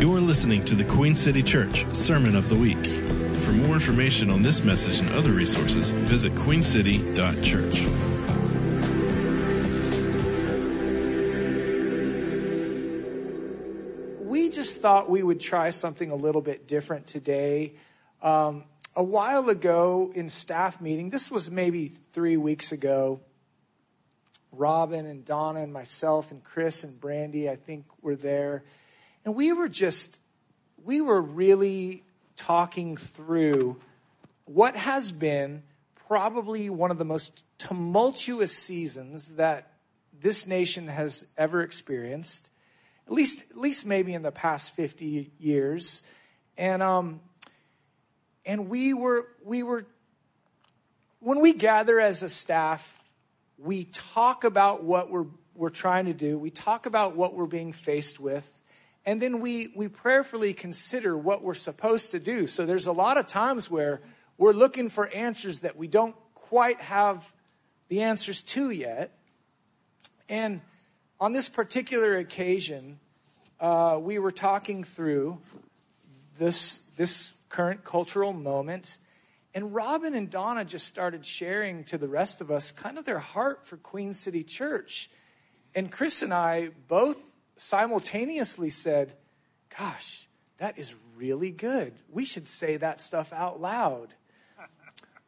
You're listening to the Queen City Church Sermon of the Week. For more information on this message and other resources, visit queencity.church. we just thought we would try something a little bit different today. Um, a while ago in staff meeting, this was maybe three weeks ago, Robin and Donna and myself and Chris and Brandy, I think, were there. And we were just, we were really talking through what has been probably one of the most tumultuous seasons that this nation has ever experienced, at least, at least maybe in the past 50 years. And, um, and we were, we were, when we gather as a staff, we talk about what we're, we're trying to do, we talk about what we're being faced with, and then we, we prayerfully consider what we're supposed to do. So there's a lot of times where we're looking for answers that we don't quite have the answers to yet. And on this particular occasion, uh, we were talking through this, this current cultural moment. And Robin and Donna just started sharing to the rest of us kind of their heart for Queen City Church. And Chris and I both simultaneously said, Gosh, that is really good. We should say that stuff out loud.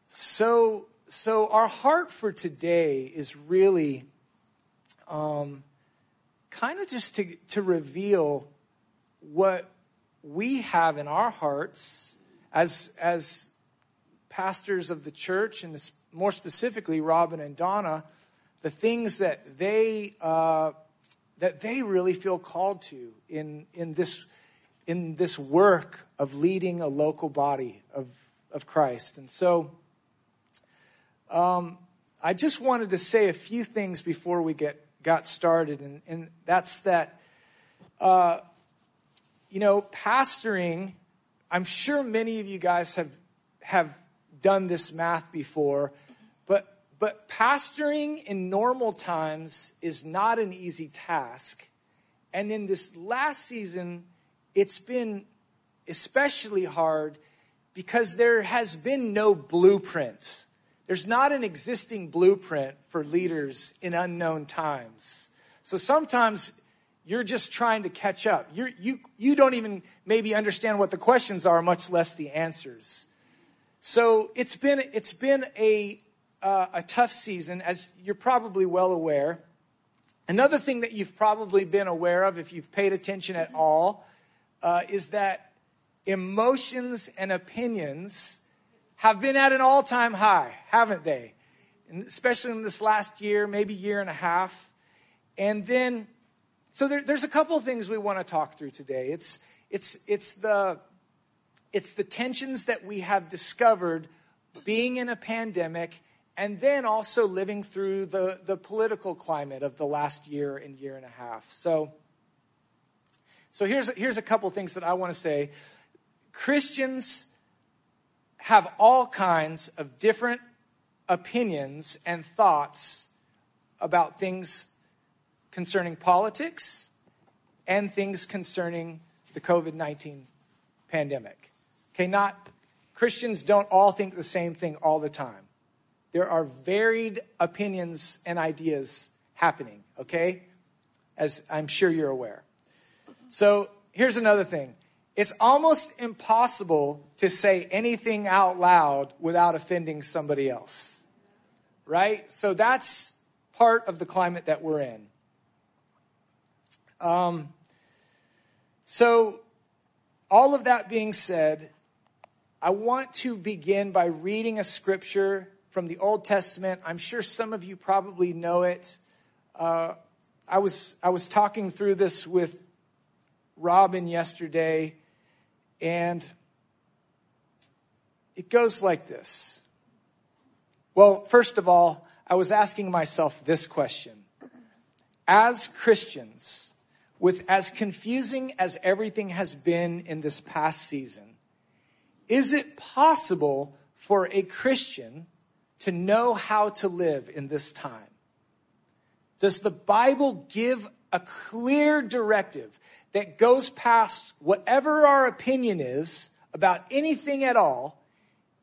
So, so our heart for today is really um, kind of just to, to reveal what we have in our hearts as, as pastors of the church, and more specifically, Robin and Donna, the things that they uh, that they really feel called to in in this in this work of leading a local body of of Christ. And so, um, I just wanted to say a few things before we get got started, and, and that's that. Uh, you know, pastoring. I'm sure many of you guys have have done this math before, but but pastoring in normal times is not an easy task. And in this last season, it's been especially hard because there has been no blueprint. There's not an existing blueprint for leaders in unknown times. So sometimes you're just trying to catch up. You're, you, you don't even maybe understand what the questions are, much less the answers. So it's been, it's been a, uh, a tough season, as you're probably well aware. Another thing that you've probably been aware of, if you've paid attention at all, uh, is that emotions and opinions have been at an all time high, haven't they? And especially in this last year, maybe year and a half. And then, so there, there's a couple of things we want to talk through today. It's, it's, it's the, it's the tensions that we have discovered being in a pandemic and then also living through the, the political climate of the last year and year and a half. So, so here's, here's a couple things that I want to say. Christians have all kinds of different opinions and thoughts about things concerning politics and things concerning the COVID 19 pandemic. Okay, not Christians don't all think the same thing all the time. There are varied opinions and ideas happening, okay? As I'm sure you're aware. So here's another thing it's almost impossible to say anything out loud without offending somebody else, right? So that's part of the climate that we're in. Um, so, all of that being said, I want to begin by reading a scripture from the Old Testament. I'm sure some of you probably know it. Uh, I was I was talking through this with Robin yesterday, and it goes like this. Well, first of all, I was asking myself this question: As Christians, with as confusing as everything has been in this past season is it possible for a Christian to know how to live in this time? Does the Bible give a clear directive that goes past whatever our opinion is about anything at all,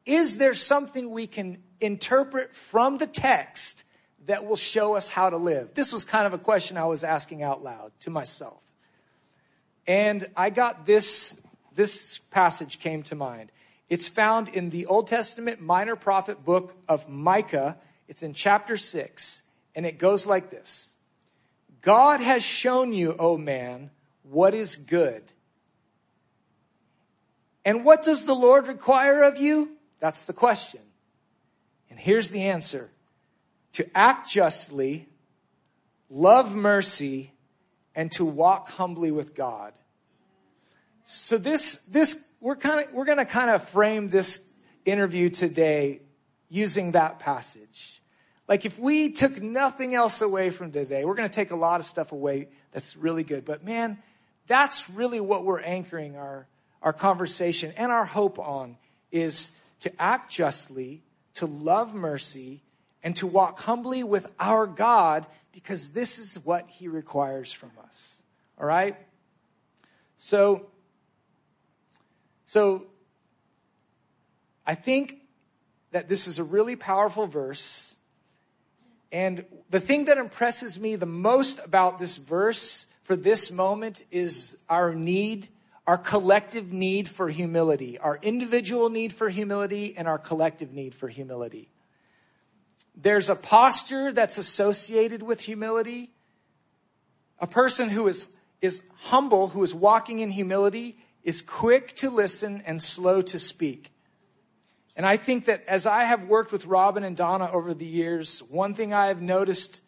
is there something we can interpret from the text that will show us how to live? This was kind of a question I was asking out loud to myself. And I got this, this passage came to mind. It's found in the Old Testament minor prophet book of Micah. It's in chapter 6, and it goes like this God has shown you, O man, what is good. And what does the Lord require of you? That's the question. And here's the answer to act justly, love mercy, and to walk humbly with God. So this, this, we're kind of, we're going to kind of frame this interview today using that passage. Like if we took nothing else away from today, we're going to take a lot of stuff away that's really good. But man, that's really what we're anchoring our, our conversation and our hope on is to act justly, to love mercy, and to walk humbly with our God because this is what he requires from us. All right? So, so I think that this is a really powerful verse. And the thing that impresses me the most about this verse for this moment is our need, our collective need for humility, our individual need for humility, and our collective need for humility. There's a posture that's associated with humility. A person who is, is humble, who is walking in humility, is quick to listen and slow to speak. And I think that as I have worked with Robin and Donna over the years, one thing I have noticed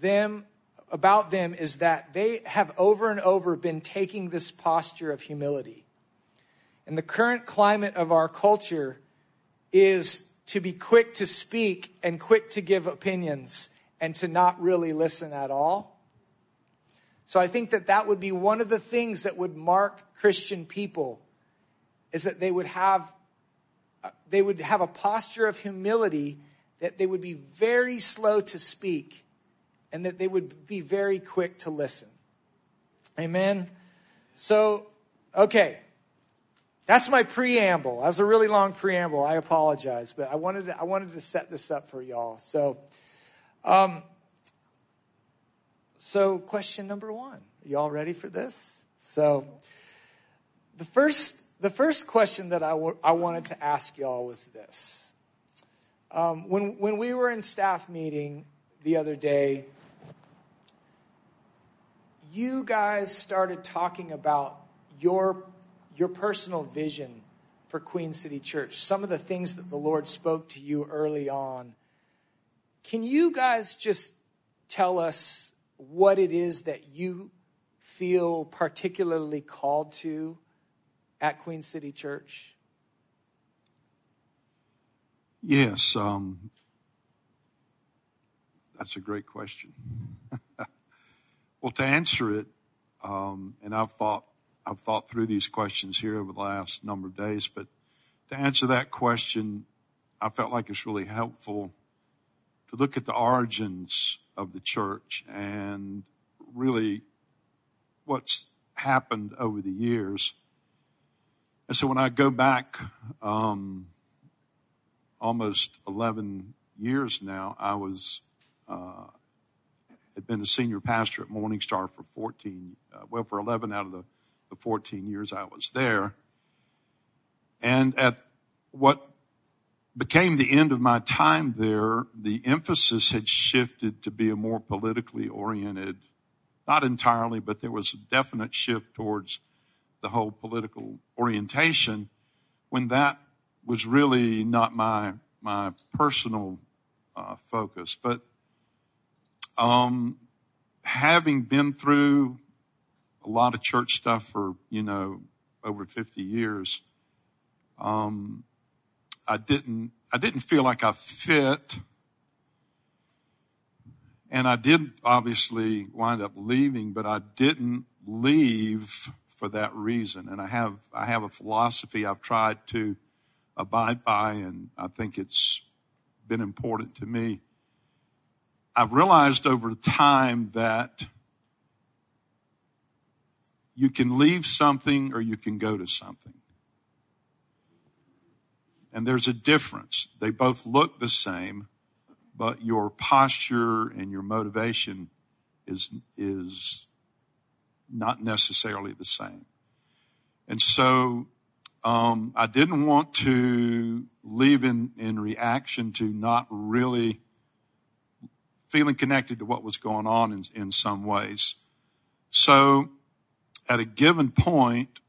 them about them is that they have over and over been taking this posture of humility. And the current climate of our culture is to be quick to speak and quick to give opinions and to not really listen at all. So I think that that would be one of the things that would mark Christian people is that they would have they would have a posture of humility that they would be very slow to speak and that they would be very quick to listen. Amen. So, okay. That's my preamble. That was a really long preamble. I apologize, but I wanted to, I wanted to set this up for y'all. So, um, so question number one. Y'all ready for this? So, the first, the first question that I, w- I wanted to ask y'all was this. Um, when, when we were in staff meeting the other day, you guys started talking about your, your personal vision for Queen City Church, some of the things that the Lord spoke to you early on. Can you guys just tell us what it is that you feel particularly called to at Queen City Church? Yes, um, that's a great question. Well, to answer it, um, and I've thought I've thought through these questions here over the last number of days, but to answer that question, I felt like it's really helpful to look at the origins of the church and really what's happened over the years. And so when I go back um, almost 11 years now, I was uh, had been a senior pastor at Morning Star for 14, uh, well, for 11 out of the, the 14 years I was there. And at what became the end of my time there, the emphasis had shifted to be a more politically oriented, not entirely, but there was a definite shift towards the whole political orientation when that was really not my, my personal uh, focus. But um, having been through a lot of church stuff for, you know, over 50 years, um, I didn't, I didn't feel like I fit. And I did obviously wind up leaving, but I didn't leave for that reason. And I have, I have a philosophy I've tried to abide by, and I think it's been important to me. I've realized over time that you can leave something or you can go to something. And there's a difference. They both look the same, but your posture and your motivation is, is not necessarily the same. And so um, I didn't want to leave in, in reaction to not really feeling connected to what was going on in, in some ways. So at a given point,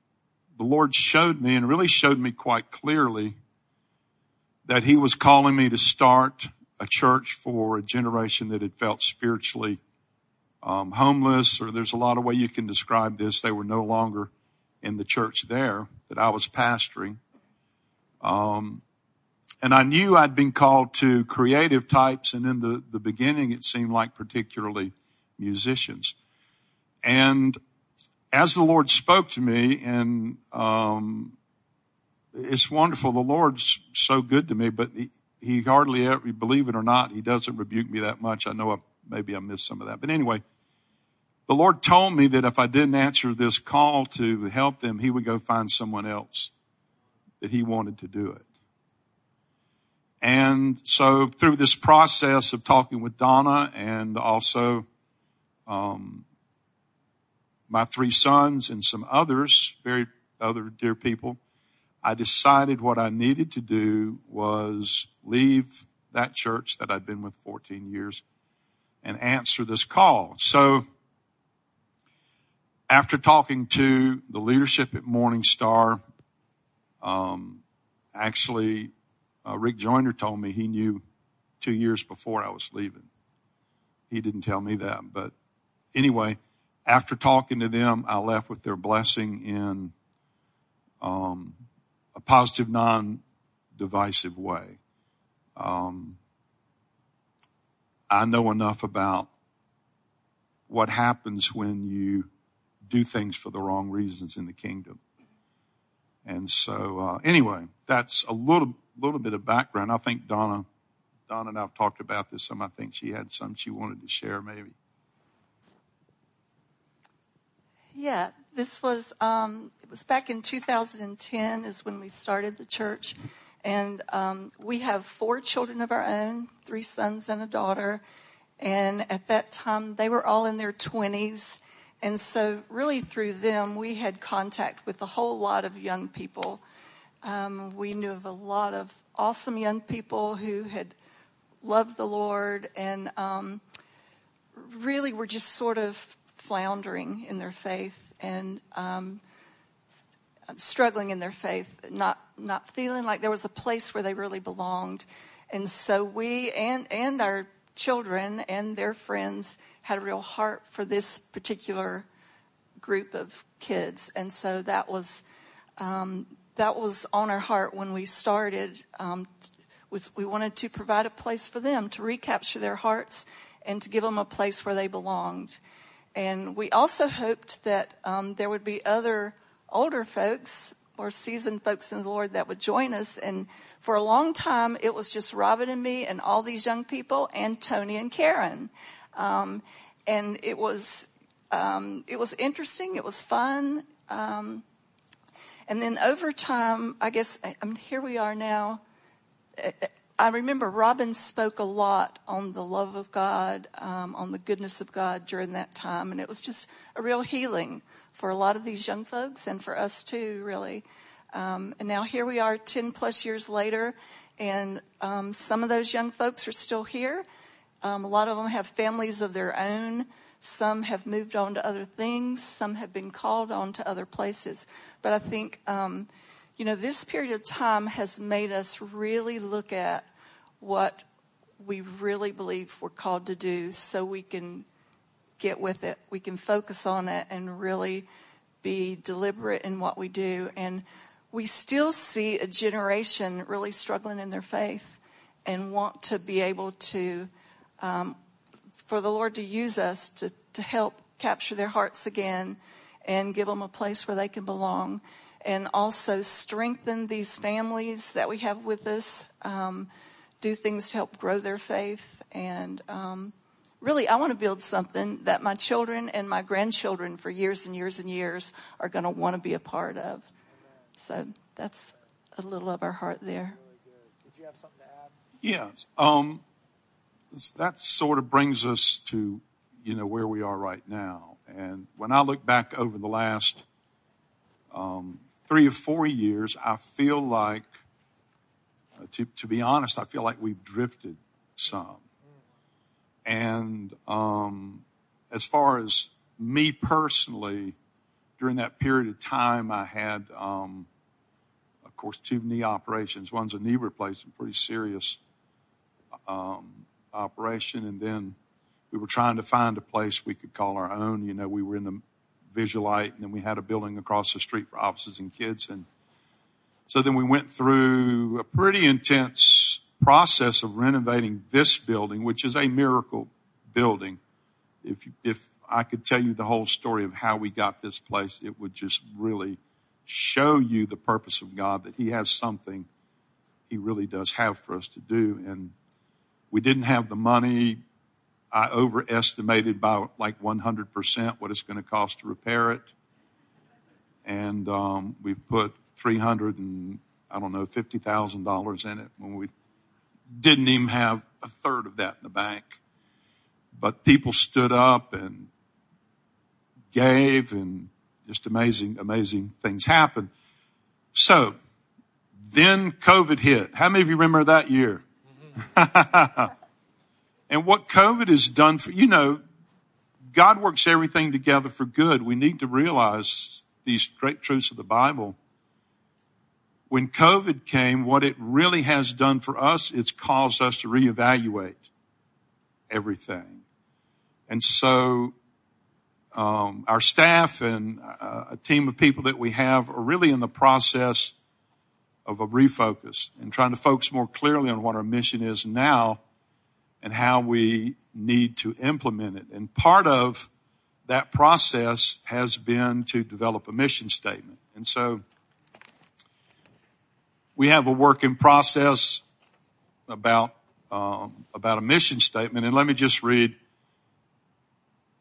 the Lord showed me and really showed me quite clearly that He was calling me to start a church for a generation that had felt spiritually um, homeless, or there's a lot of way you can describe this. They were no longer in the church there that I was pastoring. Um, and I knew I'd been called to creative types, and in the, the beginning, it seemed like particularly musicians. And as the Lord spoke to me, and um, it's wonderful. The Lord's so good to me, but he, he hardly ever, believe it or not, he doesn't rebuke me that much. I know I, maybe I missed some of that. But anyway, the Lord told me that if I didn't answer this call to help them, he would go find someone else that he wanted to do it. And so through this process of talking with Donna and also um, my three sons and some others, very other dear people, I decided what I needed to do was leave that church that I'd been with 14 years and answer this call. So after talking to the leadership at Morning Star, um, actually, uh, Rick Joyner told me he knew two years before I was leaving. He didn't tell me that, but anyway, after talking to them, I left with their blessing in um, a positive, non-divisive way. Um, I know enough about what happens when you do things for the wrong reasons in the kingdom. And so, uh, anyway, that's a little little bit of background. I think Donna, Donna and I've talked about this some. I think she had some she wanted to share, maybe. Yeah, this was um, it was back in 2010 is when we started the church, and um, we have four children of our own, three sons and a daughter, and at that time they were all in their 20s, and so really through them we had contact with a whole lot of young people. Um, we knew of a lot of awesome young people who had loved the Lord and um, really were just sort of floundering in their faith and um, struggling in their faith, not not feeling like there was a place where they really belonged. And so we and and our children and their friends had a real heart for this particular group of kids, and so that was um, that was on our heart when we started. Um, was we wanted to provide a place for them to recapture their hearts and to give them a place where they belonged. And we also hoped that um, there would be other older folks or seasoned folks in the Lord that would join us. And for a long time, it was just Robin and me and all these young people and Tony and Karen. Um, and it was um, it was interesting. It was fun. Um, and then over time, I guess I mean, here we are now. I remember Robin spoke a lot on the love of God, um, on the goodness of God during that time, and it was just a real healing for a lot of these young folks and for us too, really. Um, and now here we are, ten plus years later, and um, some of those young folks are still here. Um, a lot of them have families of their own. Some have moved on to other things. Some have been called on to other places. But I think, um, you know, this period of time has made us really look at what we really believe we're called to do so we can get with it. We can focus on it and really be deliberate in what we do. And we still see a generation really struggling in their faith and want to be able to, um, for the Lord to use us to, to help capture their hearts again and give them a place where they can belong. And also strengthen these families that we have with us. Um, do things to help grow their faith and um, really, I want to build something that my children and my grandchildren for years and years and years are going to want to be a part of. So that's a little of our heart there. Did you have something to add? Yeah. Um, that sort of brings us to, you know, where we are right now. And when I look back over the last um, three or four years, I feel like, to, to be honest, I feel like we've drifted some. And um, as far as me personally, during that period of time, I had, um, of course, two knee operations. One's a knee replacement, pretty serious um, operation, and then we were trying to find a place we could call our own. You know, we were in the Visulite, and then we had a building across the street for offices and kids, and so then we went through a pretty intense process of renovating this building, which is a miracle building. If, if I could tell you the whole story of how we got this place, it would just really show you the purpose of God that He has something He really does have for us to do. And we didn't have the money. I overestimated by like 100% what it's going to cost to repair it. And um, we put 300 and I don't know, $50,000 in it when we didn't even have a third of that in the bank. But people stood up and gave and just amazing, amazing things happened. So then COVID hit. How many of you remember that year? And what COVID has done for, you know, God works everything together for good. We need to realize these great truths of the Bible when COVID came, what it really has done for us, it's caused us to reevaluate everything. And so, um, our staff and uh, a team of people that we have are really in the process of a refocus and trying to focus more clearly on what our mission is now and how we need to implement it. And part of that process has been to develop a mission statement. And so, we have a work in process about um, about a mission statement, and let me just read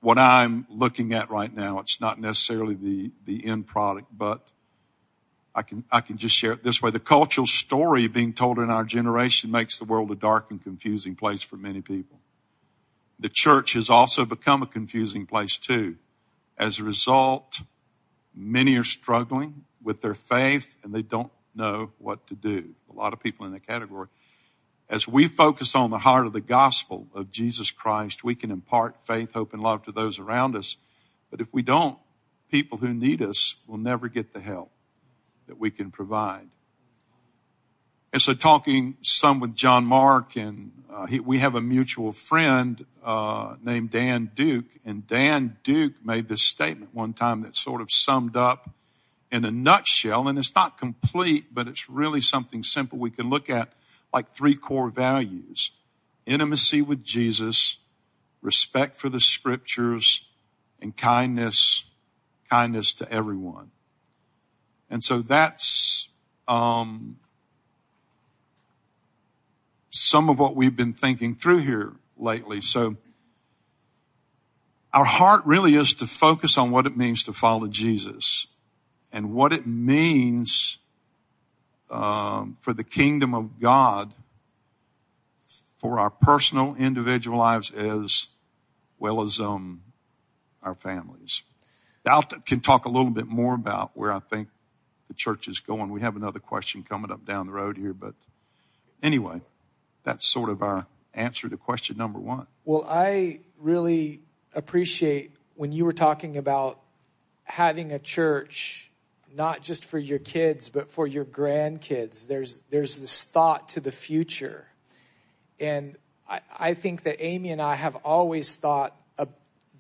what I'm looking at right now. It's not necessarily the the end product, but I can I can just share it this way. The cultural story being told in our generation makes the world a dark and confusing place for many people. The church has also become a confusing place too. As a result, many are struggling with their faith and they don't know what to do. A lot of people in that category. As we focus on the heart of the gospel of Jesus Christ, we can impart faith, hope, and love to those around us. But if we don't, people who need us will never get the help that we can provide. And so, talking some with John Mark, and uh, he, we have a mutual friend uh, named Dan Duke, and Dan Duke made this statement one time that sort of summed up in a nutshell, and it's not complete, but it's really something simple we can look at like three core values intimacy with Jesus, respect for the scriptures, and kindness, kindness to everyone. And so that's um, some of what we've been thinking through here lately. So our heart really is to focus on what it means to follow Jesus and what it means um, for the kingdom of God for our personal, individual lives as well as um, our families. I can talk a little bit more about where I think the church is going. We have another question coming up down the road here, but anyway, that's sort of our answer to question number one. Well, I really appreciate when you were talking about having a church not just for your kids, but for your grandkids. There's, there's this thought to the future. And I, I think that Amy and I have always thought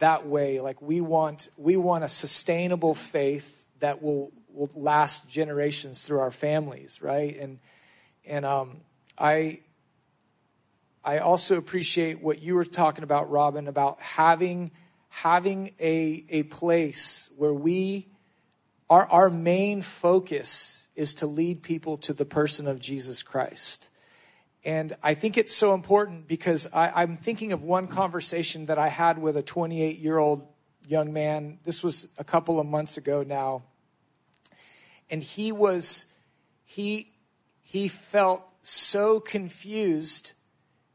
that way. Like we want, we want a sustainable faith that will, will last generations through our families, right? And, and um, I, I also appreciate what you were talking about, Robin, about having having a, a place where we our, our main focus is to lead people to the person of Jesus Christ. And I think it's so important because I, I'm thinking of one conversation that I had with a 28 year old young man. This was a couple of months ago now. And he was, he, he felt so confused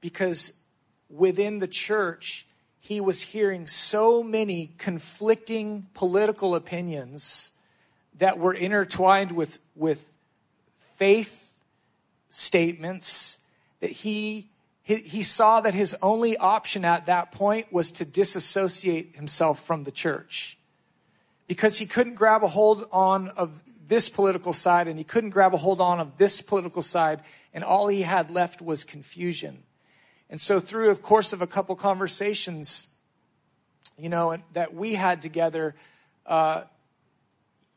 because within the church, he was hearing so many conflicting political opinions that were intertwined with, with faith statements that he, he, he saw that his only option at that point was to disassociate himself from the church. Because he couldn't grab a hold on of this political side and he couldn't grab a hold on of this political side and all he had left was confusion. And so through the course of a couple conversations you know that we had together uh,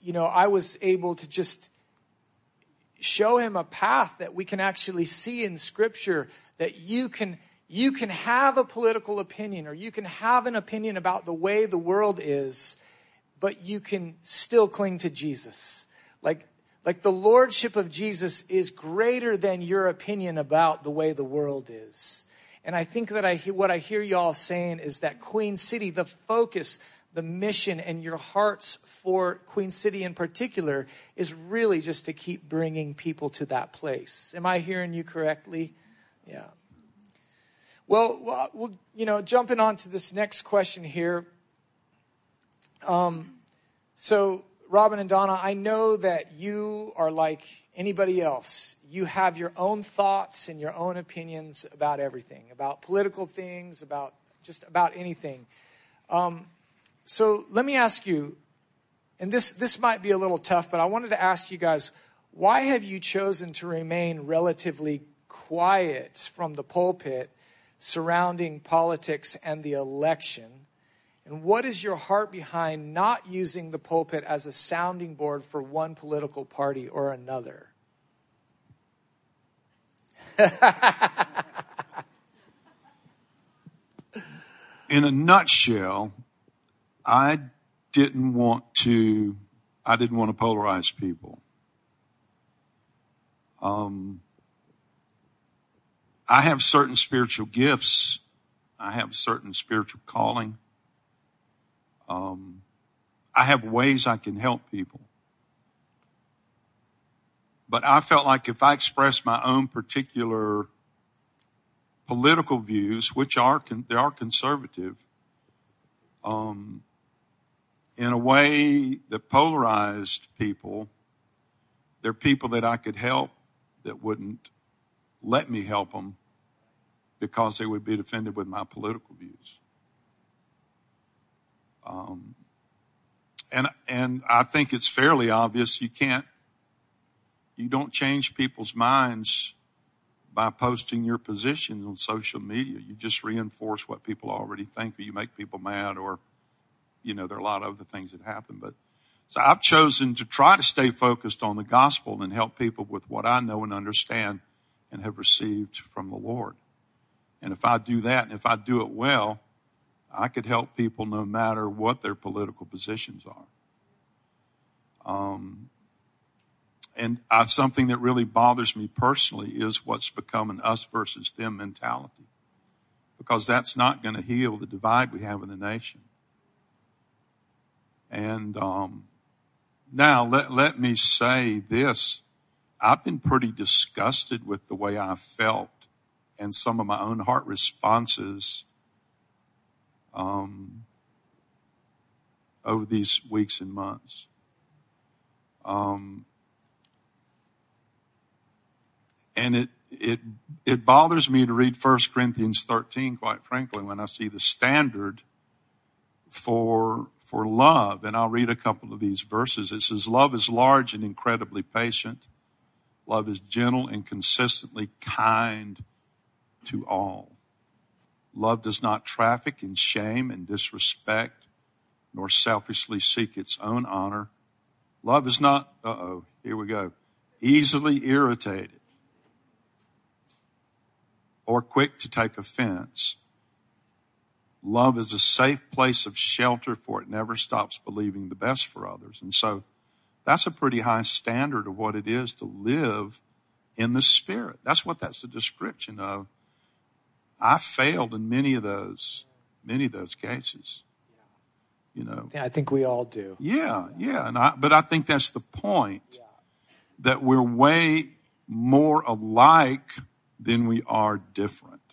you know i was able to just show him a path that we can actually see in scripture that you can you can have a political opinion or you can have an opinion about the way the world is but you can still cling to Jesus. Like like the lordship of Jesus is greater than your opinion about the way the world is. And I think that I what I hear y'all saying is that Queen City the focus the mission and your hearts for Queen City in particular is really just to keep bringing people to that place. Am I hearing you correctly? Yeah. Well, well you know, jumping on to this next question here. Um, so, Robin and Donna, I know that you are like anybody else. You have your own thoughts and your own opinions about everything, about political things, about just about anything. Um, so let me ask you, and this, this might be a little tough, but I wanted to ask you guys, why have you chosen to remain relatively quiet from the pulpit surrounding politics and the election? And what is your heart behind not using the pulpit as a sounding board for one political party or another? In a nutshell, I didn't want to, I didn't want to polarize people. Um, I have certain spiritual gifts. I have certain spiritual calling. Um, I have ways I can help people. But I felt like if I expressed my own particular political views, which are they are conservative, um, in a way that polarized people. They're people that I could help that wouldn't let me help them because they would be offended with my political views. Um, and and I think it's fairly obvious you can't you don't change people's minds by posting your position on social media. You just reinforce what people already think, or you make people mad, or you know, there are a lot of other things that happen. But so I've chosen to try to stay focused on the gospel and help people with what I know and understand and have received from the Lord. And if I do that and if I do it well, I could help people no matter what their political positions are. Um, and I, something that really bothers me personally is what's become an us versus them mentality. Because that's not going to heal the divide we have in the nation. And um, now let, let me say this. I've been pretty disgusted with the way I felt and some of my own heart responses um, over these weeks and months. Um, and it, it, it bothers me to read 1 Corinthians 13, quite frankly, when I see the standard for for love. And I'll read a couple of these verses. It says, Love is large and incredibly patient. Love is gentle and consistently kind to all. Love does not traffic in shame and disrespect, nor selfishly seek its own honor. Love is not, uh oh, here we go, easily irritated or quick to take offense Love is a safe place of shelter for it never stops believing the best for others. And so that's a pretty high standard of what it is to live in the Spirit. That's what that's a description of. I failed in many of those, many of those cases. You know. Yeah, I think we all do. Yeah, yeah, and I, but I think that's the point that we're way more alike than we are different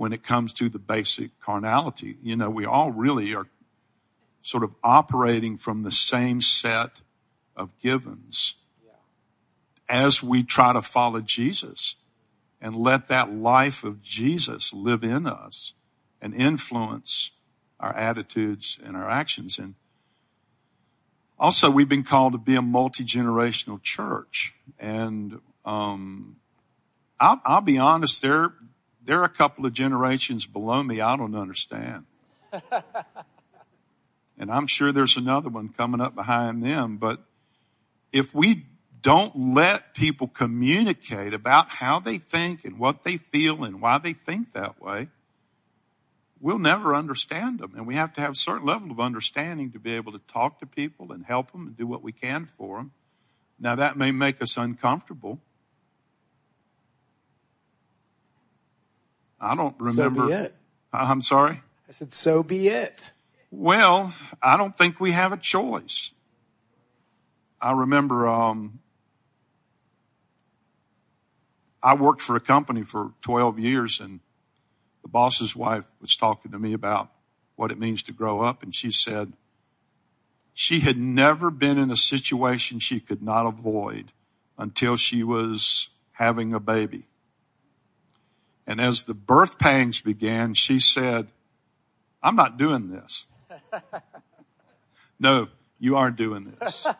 when it comes to the basic carnality. You know, we all really are sort of operating from the same set of givens as we try to follow Jesus and let that life of Jesus live in us and influence our attitudes and our actions. And also, we've been called to be a multi generational church. And um, I'll, I'll be honest, there, there are a couple of generations below me I don't understand. and I'm sure there's another one coming up behind them. But if we don't let people communicate about how they think and what they feel and why they think that way, we'll never understand them. And we have to have a certain level of understanding to be able to talk to people and help them and do what we can for them. Now, that may make us uncomfortable. I don't remember. So be it. I'm sorry? I said, so be it. Well, I don't think we have a choice. I remember um, I worked for a company for 12 years, and the boss's wife was talking to me about what it means to grow up, and she said she had never been in a situation she could not avoid until she was having a baby. And as the birth pangs began, she said, I'm not doing this. no, you are doing this.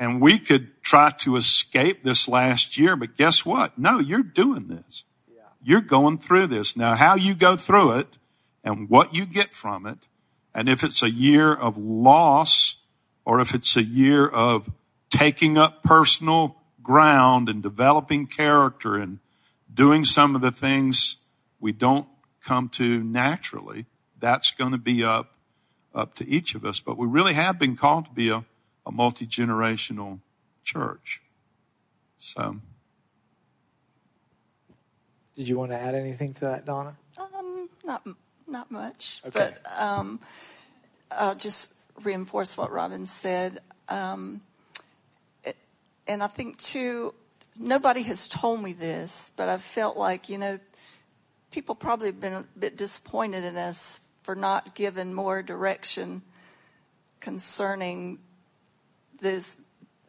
And we could try to escape this last year, but guess what? No, you're doing this. You're going through this. Now, how you go through it and what you get from it, and if it's a year of loss or if it's a year of taking up personal ground and developing character and doing some of the things we don't come to naturally, that's going to be up, up to each of us. But we really have been called to be a a multi generational church. So. Did you want to add anything to that, Donna? Um, not not much, Okay. but um, I'll just reinforce what Robin said. Um, it, and I think too, nobody has told me this, but I've felt like you know, people probably have been a bit disappointed in us for not giving more direction concerning this,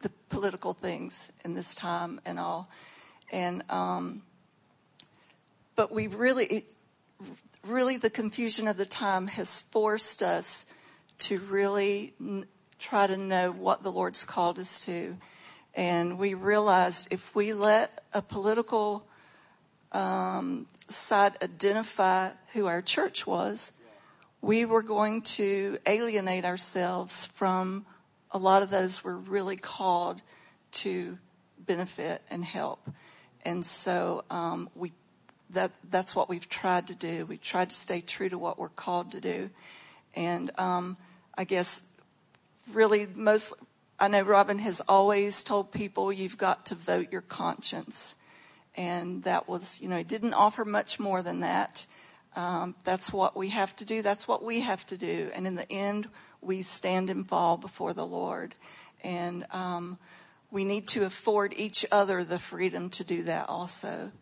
the political things in this time and all. And, um, but we really, really the confusion of the time has forced us to really n- try to know what the Lord's called us to. And we realized if we let a political um, side identify who our church was, we were going to alienate ourselves from a lot of those were really called to benefit and help. And so um, we that that's what we've tried to do. We've tried to stay true to what we're called to do. And um, I guess really most I know Robin has always told people you've got to vote your conscience. And that was, you know, he didn't offer much more than that. Um, that's what we have to do. That's what we have to do. And in the end, we stand and fall before the Lord. And um, we need to afford each other the freedom to do that also.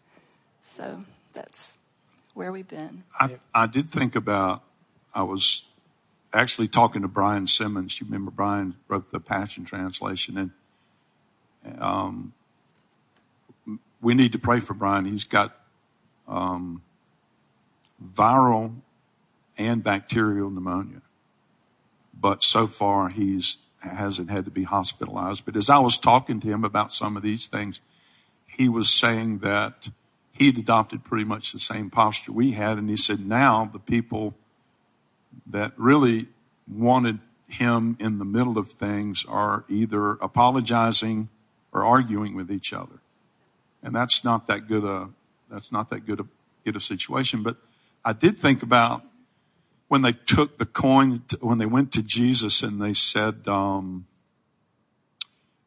So that's where we've been. I, I did think about, I was actually talking to Brian Simmons. You remember Brian wrote the Passion Translation, and um, we need to pray for Brian. He's got um, viral and bacterial pneumonia but so far he's hasn't had to be hospitalized. But as I was talking to him about some of these things, he was saying that he'd adopted pretty much the same posture we had, and he said now the people that really wanted him in the middle of things are either apologizing or arguing with each other. And that's not that good a that's not that good a good a situation. But I did think about when they took the coin, when they went to Jesus and they said, um,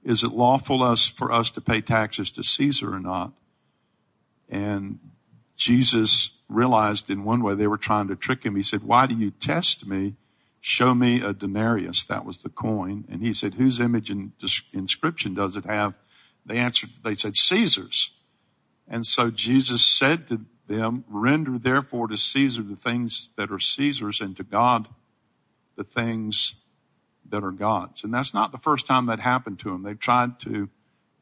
Is it lawful us for us to pay taxes to Caesar or not? And Jesus realized in one way they were trying to trick him. He said, Why do you test me? Show me a denarius. That was the coin. And he said, Whose image and inscription does it have? They answered, They said, Caesar's. And so Jesus said to them, Render therefore to Caesar the things that are Caesar's, and to God the things that are God's. And that's not the first time that happened to him. They tried to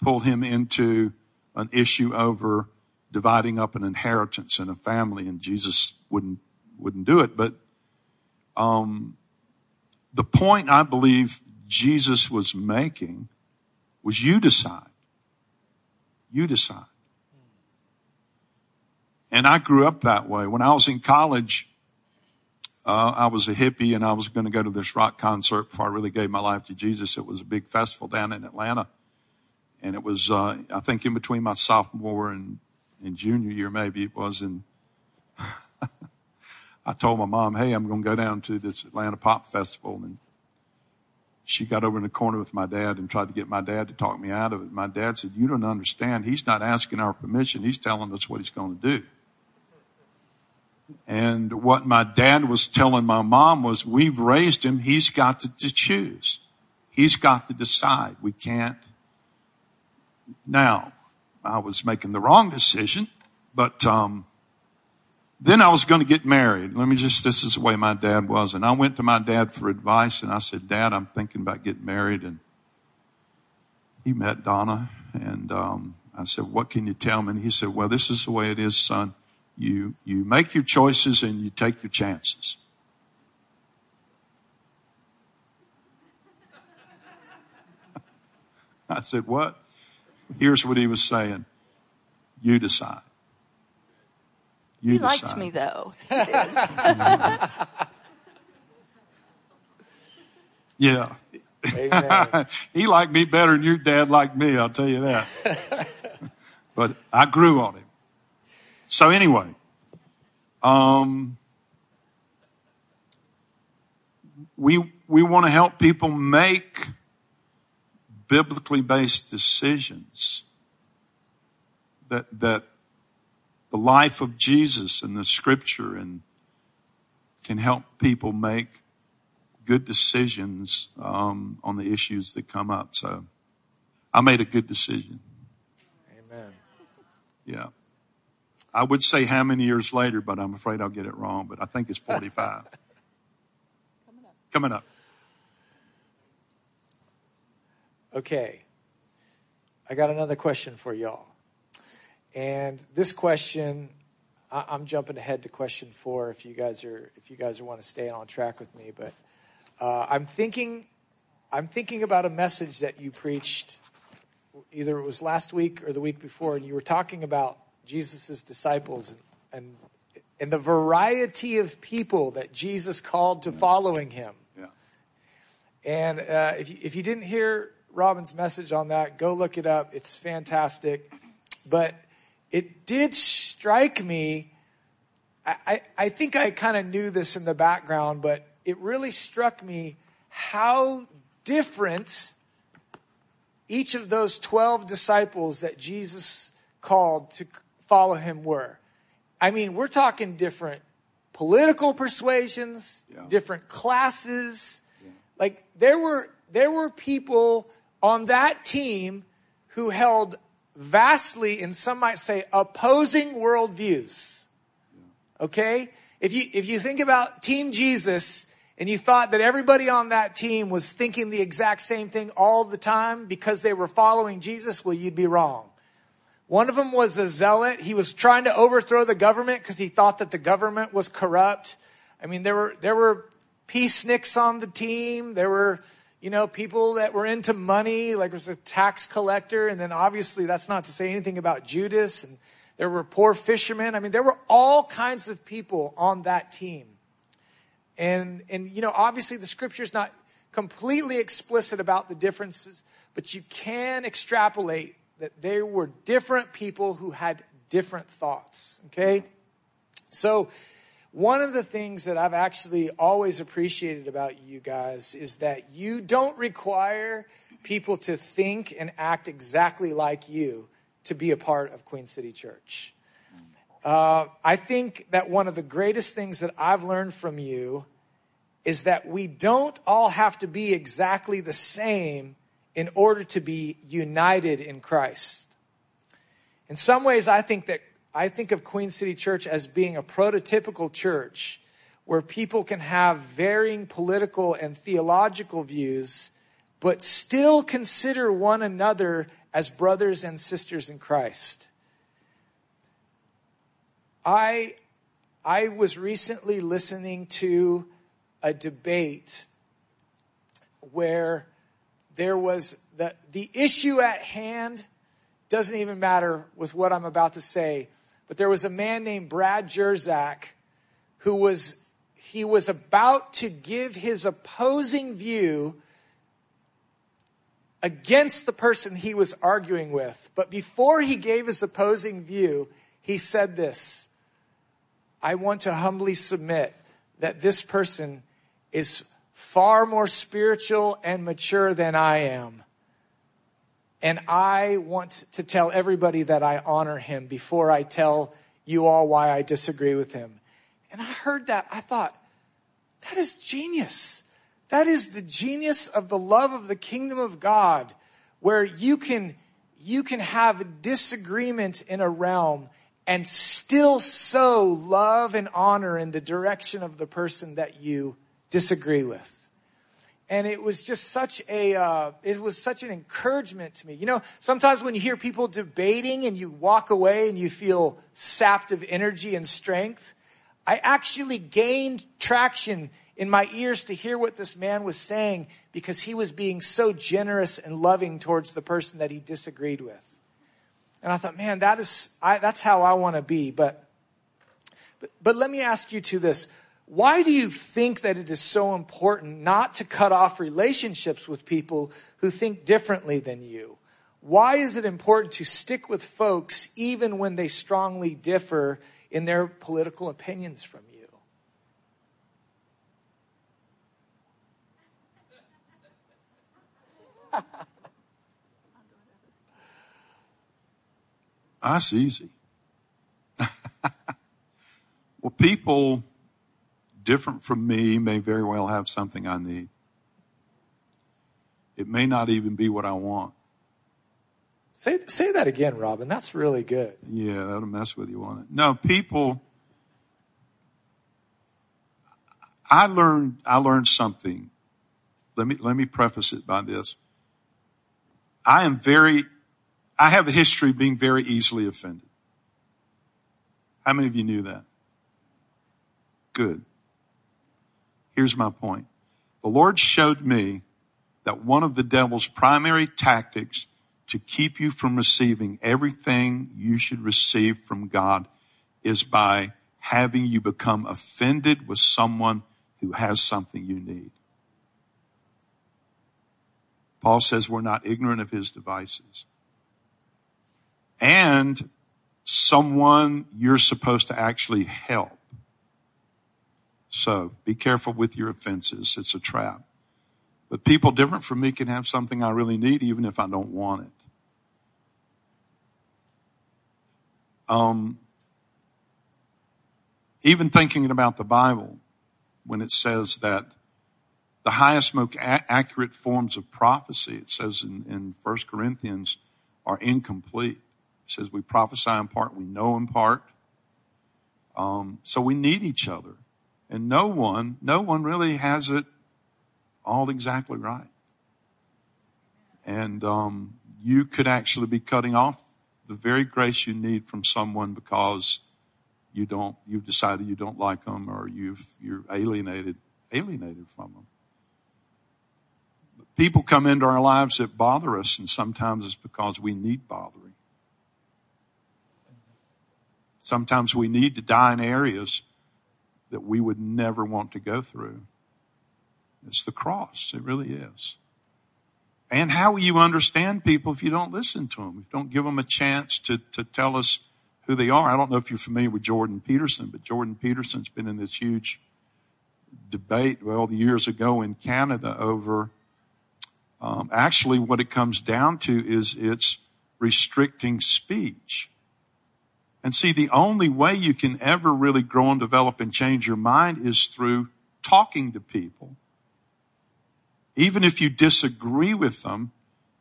pull him into an issue over dividing up an inheritance in a family, and Jesus wouldn't wouldn't do it. But um, the point I believe Jesus was making was you decide. You decide. And I grew up that way. When I was in college, uh, I was a hippie and I was going to go to this rock concert before I really gave my life to Jesus. It was a big festival down in Atlanta. And it was, uh, I think, in between my sophomore and, and junior year, maybe it was. And I told my mom, hey, I'm going to go down to this Atlanta Pop Festival. And she got over in the corner with my dad and tried to get my dad to talk me out of it. My dad said, You don't understand. He's not asking our permission, he's telling us what he's going to do. And what my dad was telling my mom was, we've raised him. He's got to, to choose. He's got to decide. We can't. Now, I was making the wrong decision, but, um, then I was going to get married. Let me just, this is the way my dad was. And I went to my dad for advice and I said, Dad, I'm thinking about getting married. And he met Donna and, um, I said, what can you tell me? And he said, well, this is the way it is, son. You, you make your choices and you take your chances. I said, What? Here's what he was saying You decide. You he decide. liked me, though. yeah. he liked me better than your dad liked me, I'll tell you that. but I grew on him. So anyway, um, we we want to help people make biblically based decisions that that the life of Jesus and the scripture and can help people make good decisions um, on the issues that come up. So I made a good decision. Amen. Yeah. I would say how many years later, but I'm afraid I'll get it wrong, but I think it's 45. Coming up. Coming up. Okay. I got another question for y'all. And this question, I'm jumping ahead to question four if you guys are if you guys want to stay on track with me. But uh, I'm thinking I'm thinking about a message that you preached either it was last week or the week before, and you were talking about Jesus' disciples and, and the variety of people that Jesus called to following him. Yeah. And uh, if, you, if you didn't hear Robin's message on that, go look it up. It's fantastic. But it did strike me. I, I, I think I kind of knew this in the background, but it really struck me how different each of those 12 disciples that Jesus called to follow him were. I mean, we're talking different political persuasions, yeah. different classes. Yeah. Like there were there were people on that team who held vastly, and some might say, opposing worldviews. Okay? If you if you think about Team Jesus and you thought that everybody on that team was thinking the exact same thing all the time because they were following Jesus, well, you'd be wrong. One of them was a zealot. He was trying to overthrow the government because he thought that the government was corrupt. I mean, there were, there were peaceniks on the team. There were, you know, people that were into money, like there was a tax collector. And then obviously that's not to say anything about Judas. And there were poor fishermen. I mean, there were all kinds of people on that team. And, and, you know, obviously the scripture is not completely explicit about the differences, but you can extrapolate that they were different people who had different thoughts. Okay? So, one of the things that I've actually always appreciated about you guys is that you don't require people to think and act exactly like you to be a part of Queen City Church. Uh, I think that one of the greatest things that I've learned from you is that we don't all have to be exactly the same in order to be united in Christ. In some ways, I think that I think of Queen City Church as being a prototypical church where people can have varying political and theological views, but still consider one another as brothers and sisters in Christ. I, I was recently listening to a debate where there was the, the issue at hand doesn't even matter with what I'm about to say, but there was a man named Brad Jersak who was he was about to give his opposing view against the person he was arguing with. But before he gave his opposing view, he said this I want to humbly submit that this person is far more spiritual and mature than I am. And I want to tell everybody that I honor him before I tell you all why I disagree with him. And I heard that. I thought, that is genius. That is the genius of the love of the kingdom of God, where you can, you can have disagreement in a realm and still sow love and honor in the direction of the person that you disagree with and it was just such a uh, it was such an encouragement to me. You know sometimes when you hear people debating and you walk away and you feel sapped of energy and strength i actually gained traction in my ears to hear what this man was saying because he was being so generous and loving towards the person that he disagreed with. And i thought man that is I, that's how i want to be. But, but but let me ask you to this why do you think that it is so important not to cut off relationships with people who think differently than you? Why is it important to stick with folks even when they strongly differ in their political opinions from you? That's easy. well, people different from me may very well have something I need. It may not even be what I want. Say, say that again, Robin. That's really good. Yeah, that'll mess with you on it. No, people. I learned. I learned something. Let me let me preface it by this. I am very. I have a history of being very easily offended. How many of you knew that? Good. Here's my point. The Lord showed me that one of the devil's primary tactics to keep you from receiving everything you should receive from God is by having you become offended with someone who has something you need. Paul says we're not ignorant of his devices. And someone you're supposed to actually help. So be careful with your offenses. It's a trap. But people different from me can have something I really need even if I don't want it. Um, even thinking about the Bible, when it says that the highest, most accurate forms of prophecy, it says in, in 1 Corinthians, are incomplete. It says we prophesy in part, we know in part. Um, so we need each other. And no one, no one really has it all exactly right. And um, you could actually be cutting off the very grace you need from someone because you don't, you've decided you don't like them or you've, you're alienated, alienated from them. But people come into our lives that bother us, and sometimes it's because we need bothering. Sometimes we need to die in areas that we would never want to go through. It's the cross. It really is. And how will you understand people if you don't listen to them, if you don't give them a chance to, to tell us who they are? I don't know if you're familiar with Jordan Peterson, but Jordan Peterson's been in this huge debate, well, years ago in Canada over Um, actually, what it comes down to is it's restricting speech. And see, the only way you can ever really grow and develop and change your mind is through talking to people. Even if you disagree with them,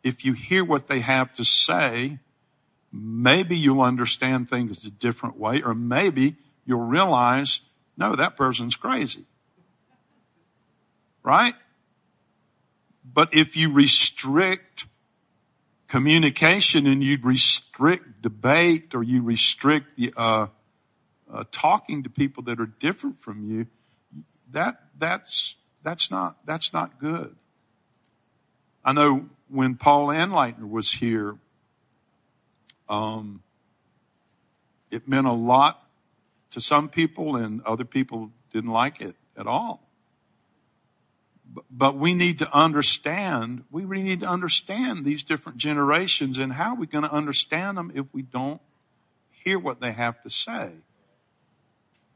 if you hear what they have to say, maybe you'll understand things a different way, or maybe you'll realize, no, that person's crazy. Right? But if you restrict communication and you restrict debate or you restrict the, uh, uh, talking to people that are different from you, that that's that's not that's not good. I know when Paul Anleitner was here, um, it meant a lot to some people, and other people didn't like it at all. But we need to understand, we really need to understand these different generations and how are we going to understand them if we don't hear what they have to say?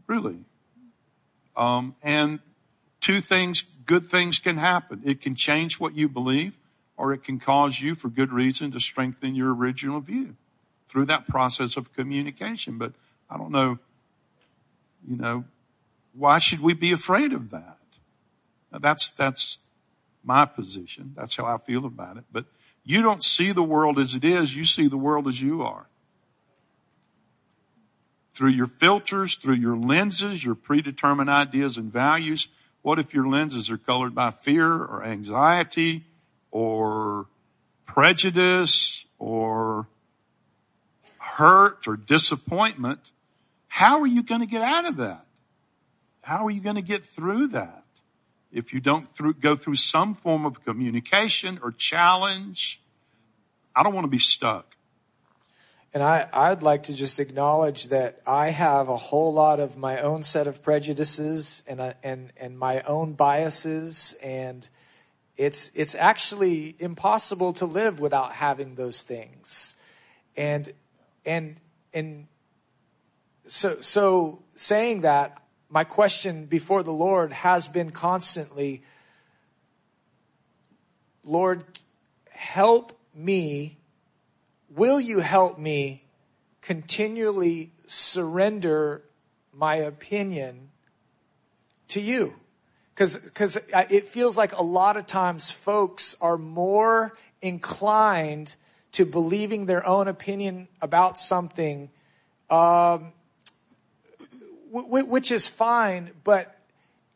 Really. Um, and two things, good things can happen. It can change what you believe, or it can cause you, for good reason, to strengthen your original view through that process of communication. But I don't know, you know, why should we be afraid of that? That's, that's my position. That's how I feel about it. But you don't see the world as it is. You see the world as you are. Through your filters, through your lenses, your predetermined ideas and values. What if your lenses are colored by fear or anxiety or prejudice or hurt or disappointment? How are you going to get out of that? How are you going to get through that? If you don't through, go through some form of communication or challenge, I don't want to be stuck. And I, I'd like to just acknowledge that I have a whole lot of my own set of prejudices and, uh, and, and my own biases. And it's, it's actually impossible to live without having those things. And, and, and so, so saying that, my question before the Lord has been constantly Lord, help me. Will you help me continually surrender my opinion to you? Because it feels like a lot of times folks are more inclined to believing their own opinion about something um, which is fine, but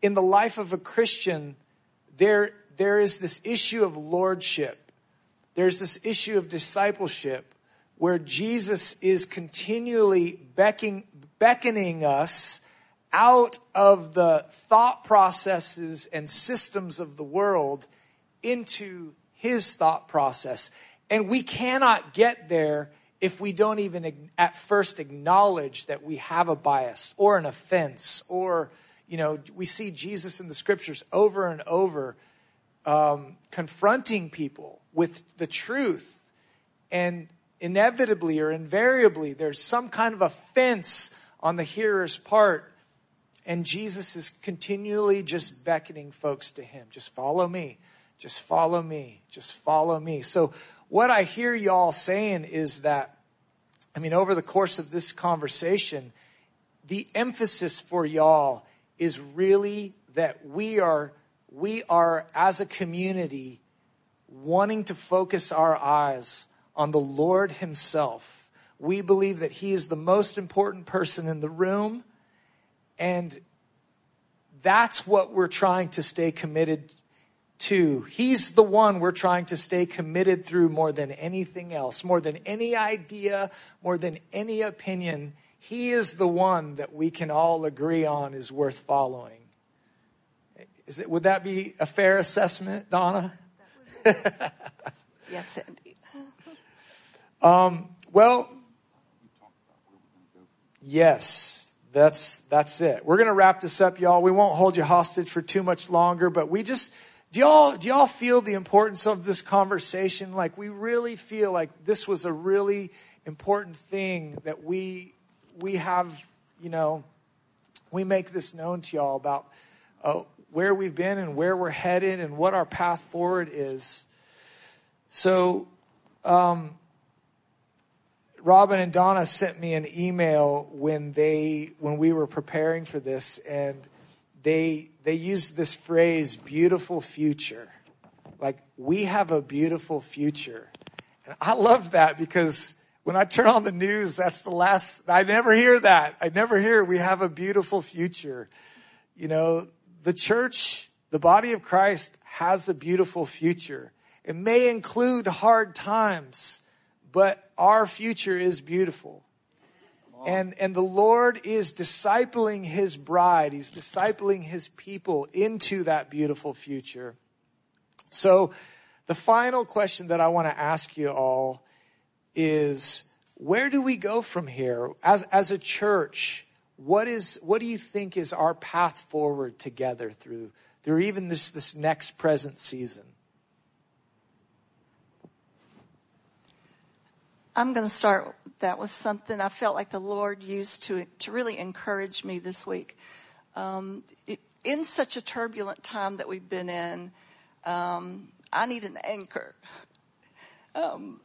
in the life of a Christian, there, there is this issue of lordship. There's this issue of discipleship where Jesus is continually becking, beckoning us out of the thought processes and systems of the world into his thought process. And we cannot get there if we don't even at first acknowledge that we have a bias or an offense or you know we see jesus in the scriptures over and over um, confronting people with the truth. And inevitably or invariably there's some kind of offense on the hearer's part. And jesus is continually just beckoning folks to him. Just follow me. Just follow me. Just follow me. So what I hear y'all saying is that, I mean, over the course of this conversation, the emphasis for y'all is really that we are, we are as a community wanting to focus our eyes on the Lord Himself. We believe that He is the most important person in the room, and that's what we're trying to stay committed to. He's the one we're trying to stay committed through more than anything else, more than any idea, more than any opinion. He is the one that we can all agree on is worth following. Is it, would that be a fair assessment, Donna? yes, indeed. um, well, yes. That's that's it. We're going to wrap this up, y'all. We won't hold you hostage for too much longer, but we just do y'all, do y'all feel the importance of this conversation? Like, we really feel like this was a really important thing that we, we have, you know, we make this known to y'all about uh, where we've been and where we're headed and what our path forward is. So, um, Robin and Donna sent me an email when they when we were preparing for this, and they they used this phrase "beautiful future," like we have a beautiful future, and I love that because when I turn on the news, that's the last I never hear that. I never hear we have a beautiful future. You know, the church, the body of Christ, has a beautiful future. It may include hard times but our future is beautiful. And, and the Lord is discipling his bride. He's discipling his people into that beautiful future. So, the final question that I want to ask you all is where do we go from here? As, as a church, what, is, what do you think is our path forward together through, through even this, this next present season? I'm going to start that was something I felt like the Lord used to, to really encourage me this week. Um, it, in such a turbulent time that we've been in, um, I need an anchor. Um,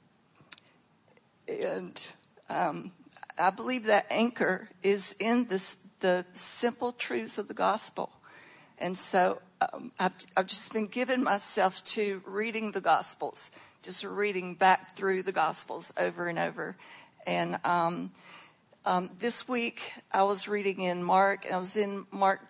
and um, I believe that anchor is in this, the simple truths of the gospel. And so um, I've, I've just been giving myself to reading the gospels just reading back through the Gospels over and over. And um, um, this week I was reading in Mark, and I was in Mark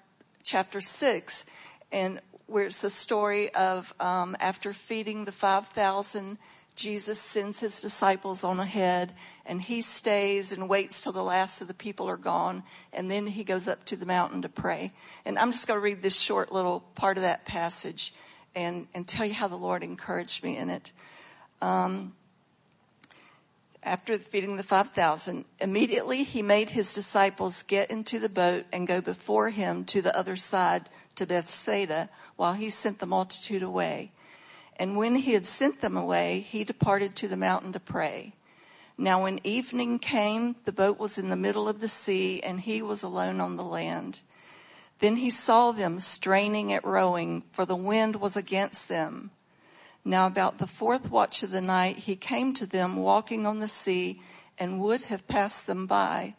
chapter 6, and where it's the story of um, after feeding the 5,000, Jesus sends his disciples on ahead, and he stays and waits till the last of the people are gone, and then he goes up to the mountain to pray. And I'm just going to read this short little part of that passage and, and tell you how the Lord encouraged me in it. Um, after feeding the 5,000, immediately he made his disciples get into the boat and go before him to the other side to Bethsaida while he sent the multitude away. And when he had sent them away, he departed to the mountain to pray. Now, when evening came, the boat was in the middle of the sea, and he was alone on the land. Then he saw them straining at rowing, for the wind was against them. Now, about the fourth watch of the night, he came to them walking on the sea and would have passed them by.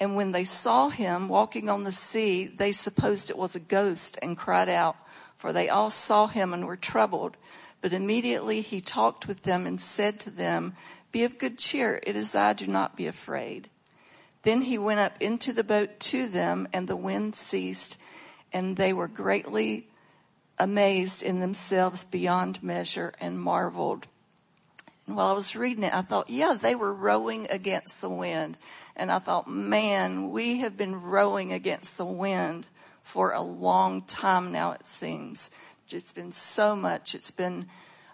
And when they saw him walking on the sea, they supposed it was a ghost and cried out, for they all saw him and were troubled. But immediately he talked with them and said to them, Be of good cheer, it is I, do not be afraid. Then he went up into the boat to them, and the wind ceased, and they were greatly amazed in themselves beyond measure and marveled. And while I was reading it, I thought, yeah, they were rowing against the wind. And I thought, man, we have been rowing against the wind for a long time now, it seems. It's been so much. It's been,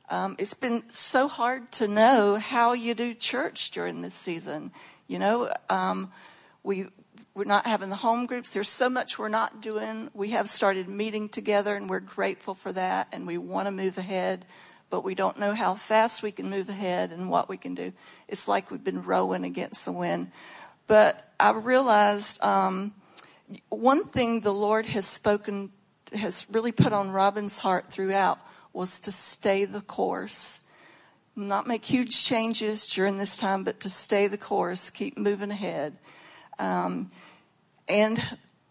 um, it's been so hard to know how you do church during this season. You know, um, we, we're not having the home groups. There's so much we're not doing. We have started meeting together and we're grateful for that and we want to move ahead, but we don't know how fast we can move ahead and what we can do. It's like we've been rowing against the wind. But I realized um, one thing the Lord has spoken, has really put on Robin's heart throughout was to stay the course. Not make huge changes during this time, but to stay the course, keep moving ahead. Um, and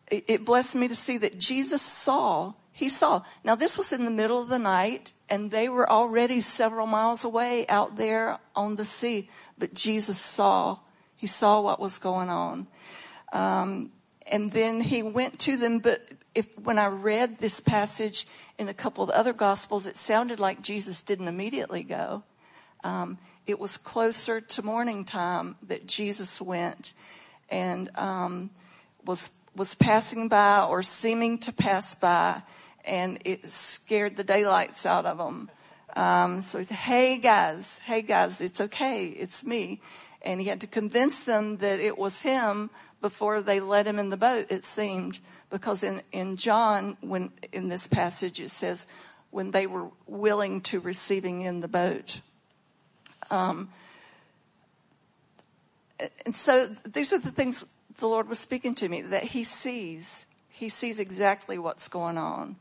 it blessed me to see that Jesus saw, he saw. Now this was in the middle of the night and they were already several miles away out there on the sea, but Jesus saw, he saw what was going on. Um, and then he went to them, but if, when I read this passage in a couple of the other gospels, it sounded like Jesus didn't immediately go. Um, it was closer to morning time that Jesus went and um, was was passing by or seeming to pass by, and it scared the daylights out of them. Um, so he said, "Hey guys, hey guys, it's okay, it's me," and he had to convince them that it was him before they let him in the boat. It seemed because in in John, when in this passage it says when they were willing to receiving in the boat. Um, and so these are the things the Lord was speaking to me that He sees. He sees exactly what's going on.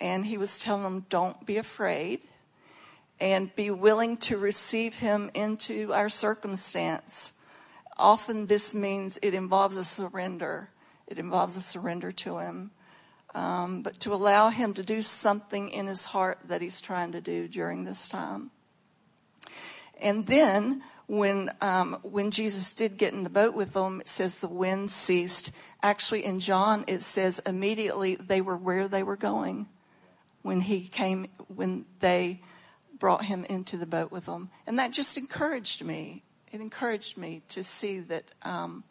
And He was telling them, don't be afraid. and be willing to receive Him into our circumstance. Often this means it involves a surrender. It involves a surrender to Him. Um, but to allow Him to do something in His heart that He's trying to do during this time. And then when um, when Jesus did get in the boat with them, it says the wind ceased. Actually, in John, it says immediately they were where they were going when he came when they brought him into the boat with them, and that just encouraged me. It encouraged me to see that um,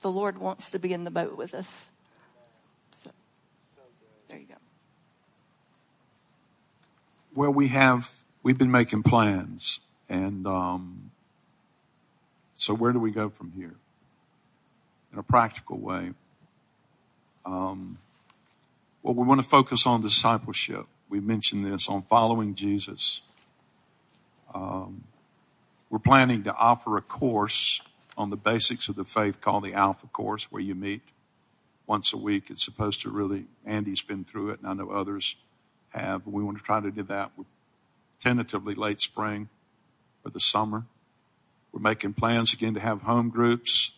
the Lord wants to be in the boat with us. So, there you go. Well, we have we've been making plans, and um, so where do we go from here? In a practical way, um, well, we want to focus on discipleship. We mentioned this on following Jesus. Um, we're planning to offer a course on the basics of the faith called the Alpha Course, where you meet once a week. It's supposed to really, Andy's been through it, and I know others have. We want to try to do that tentatively late spring or the summer. We're making plans again to have home groups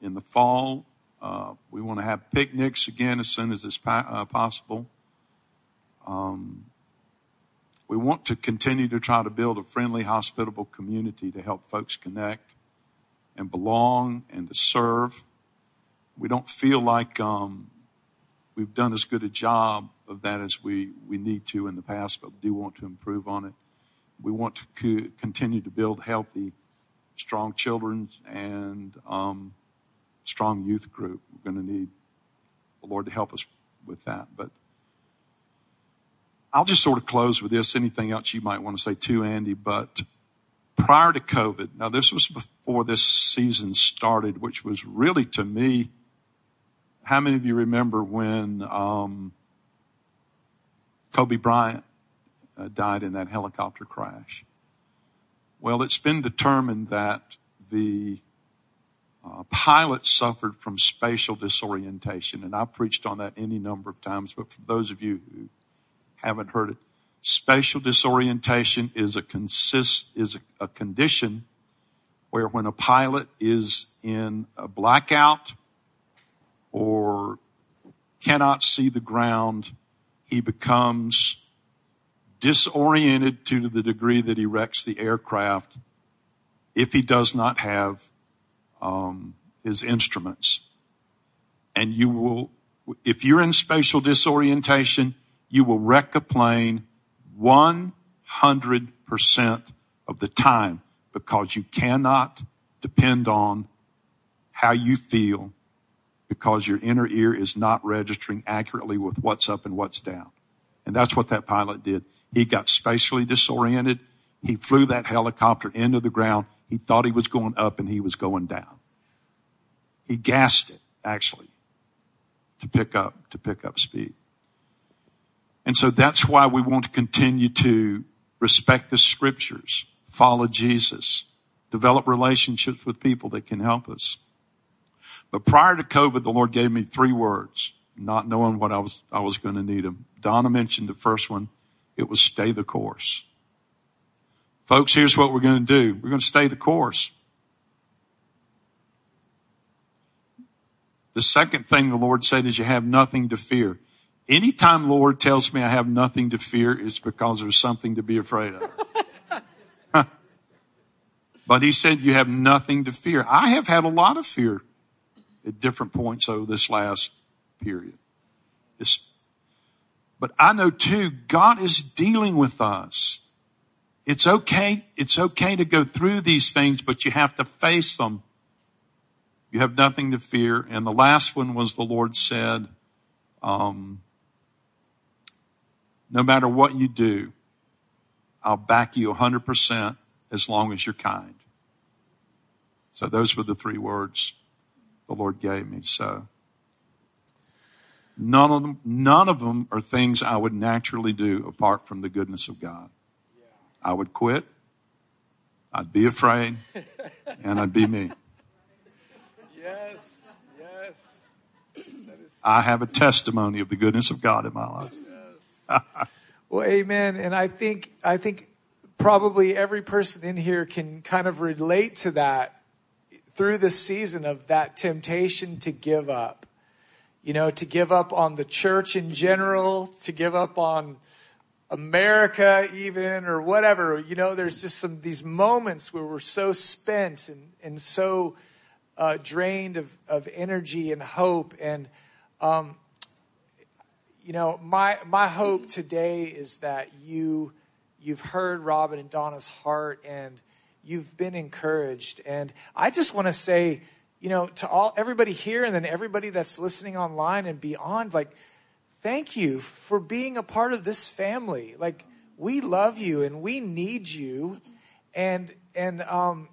in the fall. Uh, we want to have picnics again as soon as it's uh, possible. Um, we want to continue to try to build a friendly, hospitable community to help folks connect and belong and to serve. We don't feel like um, we've done as good a job of that as we, we need to in the past, but we do want to improve on it. We want to co- continue to build healthy strong children and um, strong youth group. We're going to need the Lord to help us with that. But I'll just sort of close with this. Anything else you might want to say too, Andy? But prior to COVID, now this was before this season started, which was really to me. How many of you remember when um, Kobe Bryant uh, died in that helicopter crash? Well, it's been determined that the uh, pilot suffered from spatial disorientation, and I've preached on that any number of times, but for those of you who haven't heard it, spatial disorientation is a consist is a, a condition where when a pilot is in a blackout or cannot see the ground, he becomes disoriented to the degree that he wrecks the aircraft if he does not have um, his instruments. And you will, if you're in spatial disorientation, you will wreck a plane 100% of the time because you cannot depend on how you feel because your inner ear is not registering accurately with what's up and what's down. And that's what that pilot did. He got spatially disoriented. He flew that helicopter into the ground. He thought he was going up and he was going down. He gassed it, actually, to pick up, to pick up speed. And so that's why we want to continue to respect the scriptures, follow Jesus, develop relationships with people that can help us. But prior to COVID, the Lord gave me three words, not knowing what I was, I was going to need them. Donna mentioned the first one. It was stay the course. Folks, here's what we're going to do. We're going to stay the course. The second thing the Lord said is you have nothing to fear. Anytime Lord tells me I have nothing to fear, it's because there's something to be afraid of. but he said you have nothing to fear. I have had a lot of fear at different points over this last period. It's but I know too, God is dealing with us. It's okay. It's okay to go through these things, but you have to face them. You have nothing to fear. And the last one was the Lord said, um, no matter what you do, I'll back you 100% as long as you're kind. So those were the three words the Lord gave me. So None of them, none of them are things I would naturally do apart from the goodness of God. I would quit. I'd be afraid and I'd be me. Yes, yes. I have a testimony of the goodness of God in my life. Yes. well, amen. And I think, I think probably every person in here can kind of relate to that through the season of that temptation to give up. You know, to give up on the church in general, to give up on America even or whatever. You know, there's just some these moments where we're so spent and, and so uh, drained of, of energy and hope. And um, you know, my my hope today is that you you've heard Robin and Donna's heart and you've been encouraged. And I just want to say, you know, to all everybody here and then everybody that's listening online and beyond, like, thank you for being a part of this family. Like, we love you and we need you. And and um,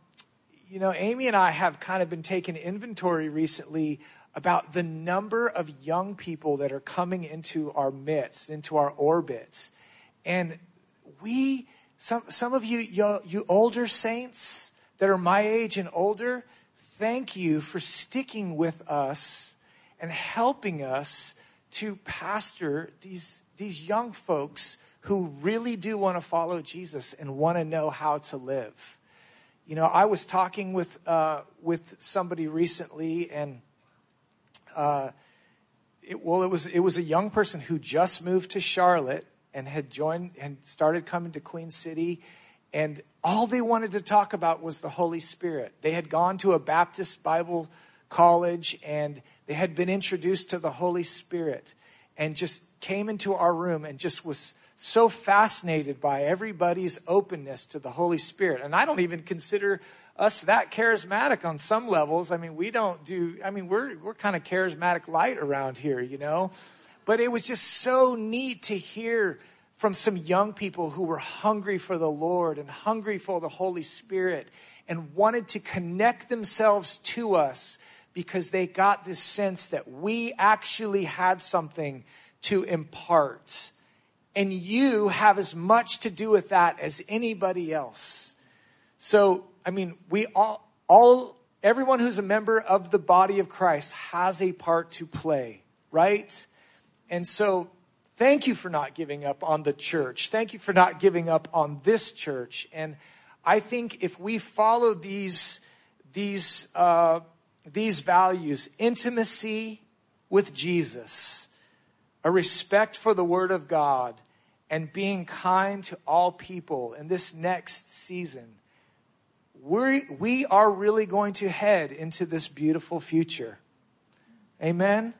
you know, Amy and I have kind of been taking inventory recently about the number of young people that are coming into our midst, into our orbits. And we, some, some of you, you, you older saints that are my age and older, thank you for sticking with us and helping us to pastor these, these young folks who really do want to follow Jesus and want to know how to live. You know, I was talking with uh, with somebody recently, and uh, it, well, it was it was a young person who just moved to Charlotte and had joined and started coming to Queen City, and all they wanted to talk about was the Holy Spirit. They had gone to a Baptist Bible college, and they had been introduced to the Holy Spirit, and just came into our room and just was so fascinated by everybody's openness to the Holy Spirit. And I don't even consider us that charismatic on some levels. I mean, we don't do, I mean, we're, we're kind of charismatic light around here, you know? But it was just so neat to hear from some young people who were hungry for the Lord and hungry for the Holy Spirit and wanted to connect themselves to us because they got this sense that we actually had something to impart and you have as much to do with that as anybody else. So, I mean, we all, all, everyone who's a member of the body of Christ has a part to play, right? And so, thank you for not giving up on the church. Thank you for not giving up on this church. And I think if we follow these, these, uh, these values, intimacy with Jesus, a respect for the Word of God, and being kind to all people in this next season, we we are really going to head into this beautiful future. Amen?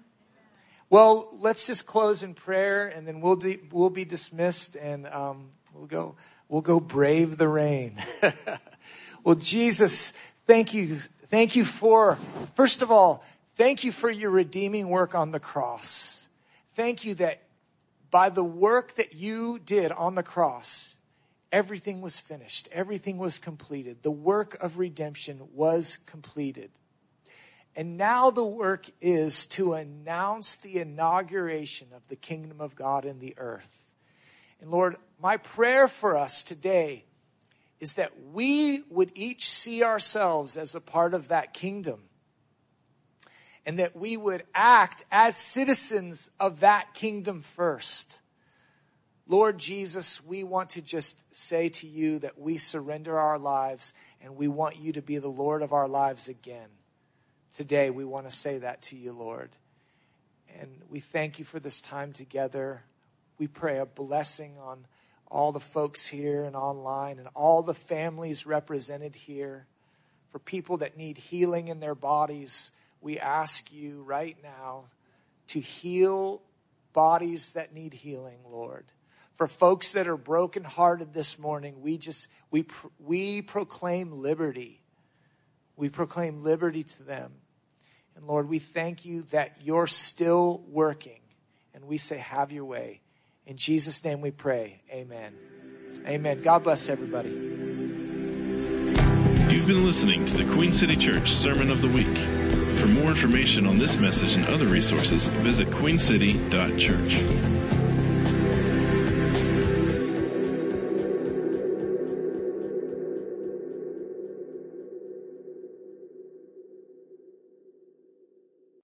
Well, let's just close in prayer and then we'll, de- we'll be dismissed and um, we'll, go, we'll go brave the rain. well, Jesus, thank you. Thank you for, first of all, thank you for your redeeming work on the cross. Thank you that by the work that you did on the cross, everything was finished, everything was completed. The work of redemption was completed. And now the work is to announce the inauguration of the kingdom of God in the earth. And Lord, my prayer for us today is that we would each see ourselves as a part of that kingdom and that we would act as citizens of that kingdom first. Lord Jesus, we want to just say to you that we surrender our lives and we want you to be the Lord of our lives again. Today, we want to say that to you, Lord. And we thank you for this time together. We pray a blessing on all the folks here and online and all the families represented here. For people that need healing in their bodies, we ask you right now to heal bodies that need healing, Lord. For folks that are brokenhearted this morning, we just we we proclaim liberty. We proclaim liberty to them. And Lord, we thank you that you're still working. And we say, have your way. In Jesus' name we pray. Amen. Amen. God bless everybody. You've been listening to the Queen City Church Sermon of the Week. For more information on this message and other resources, visit queencity.church.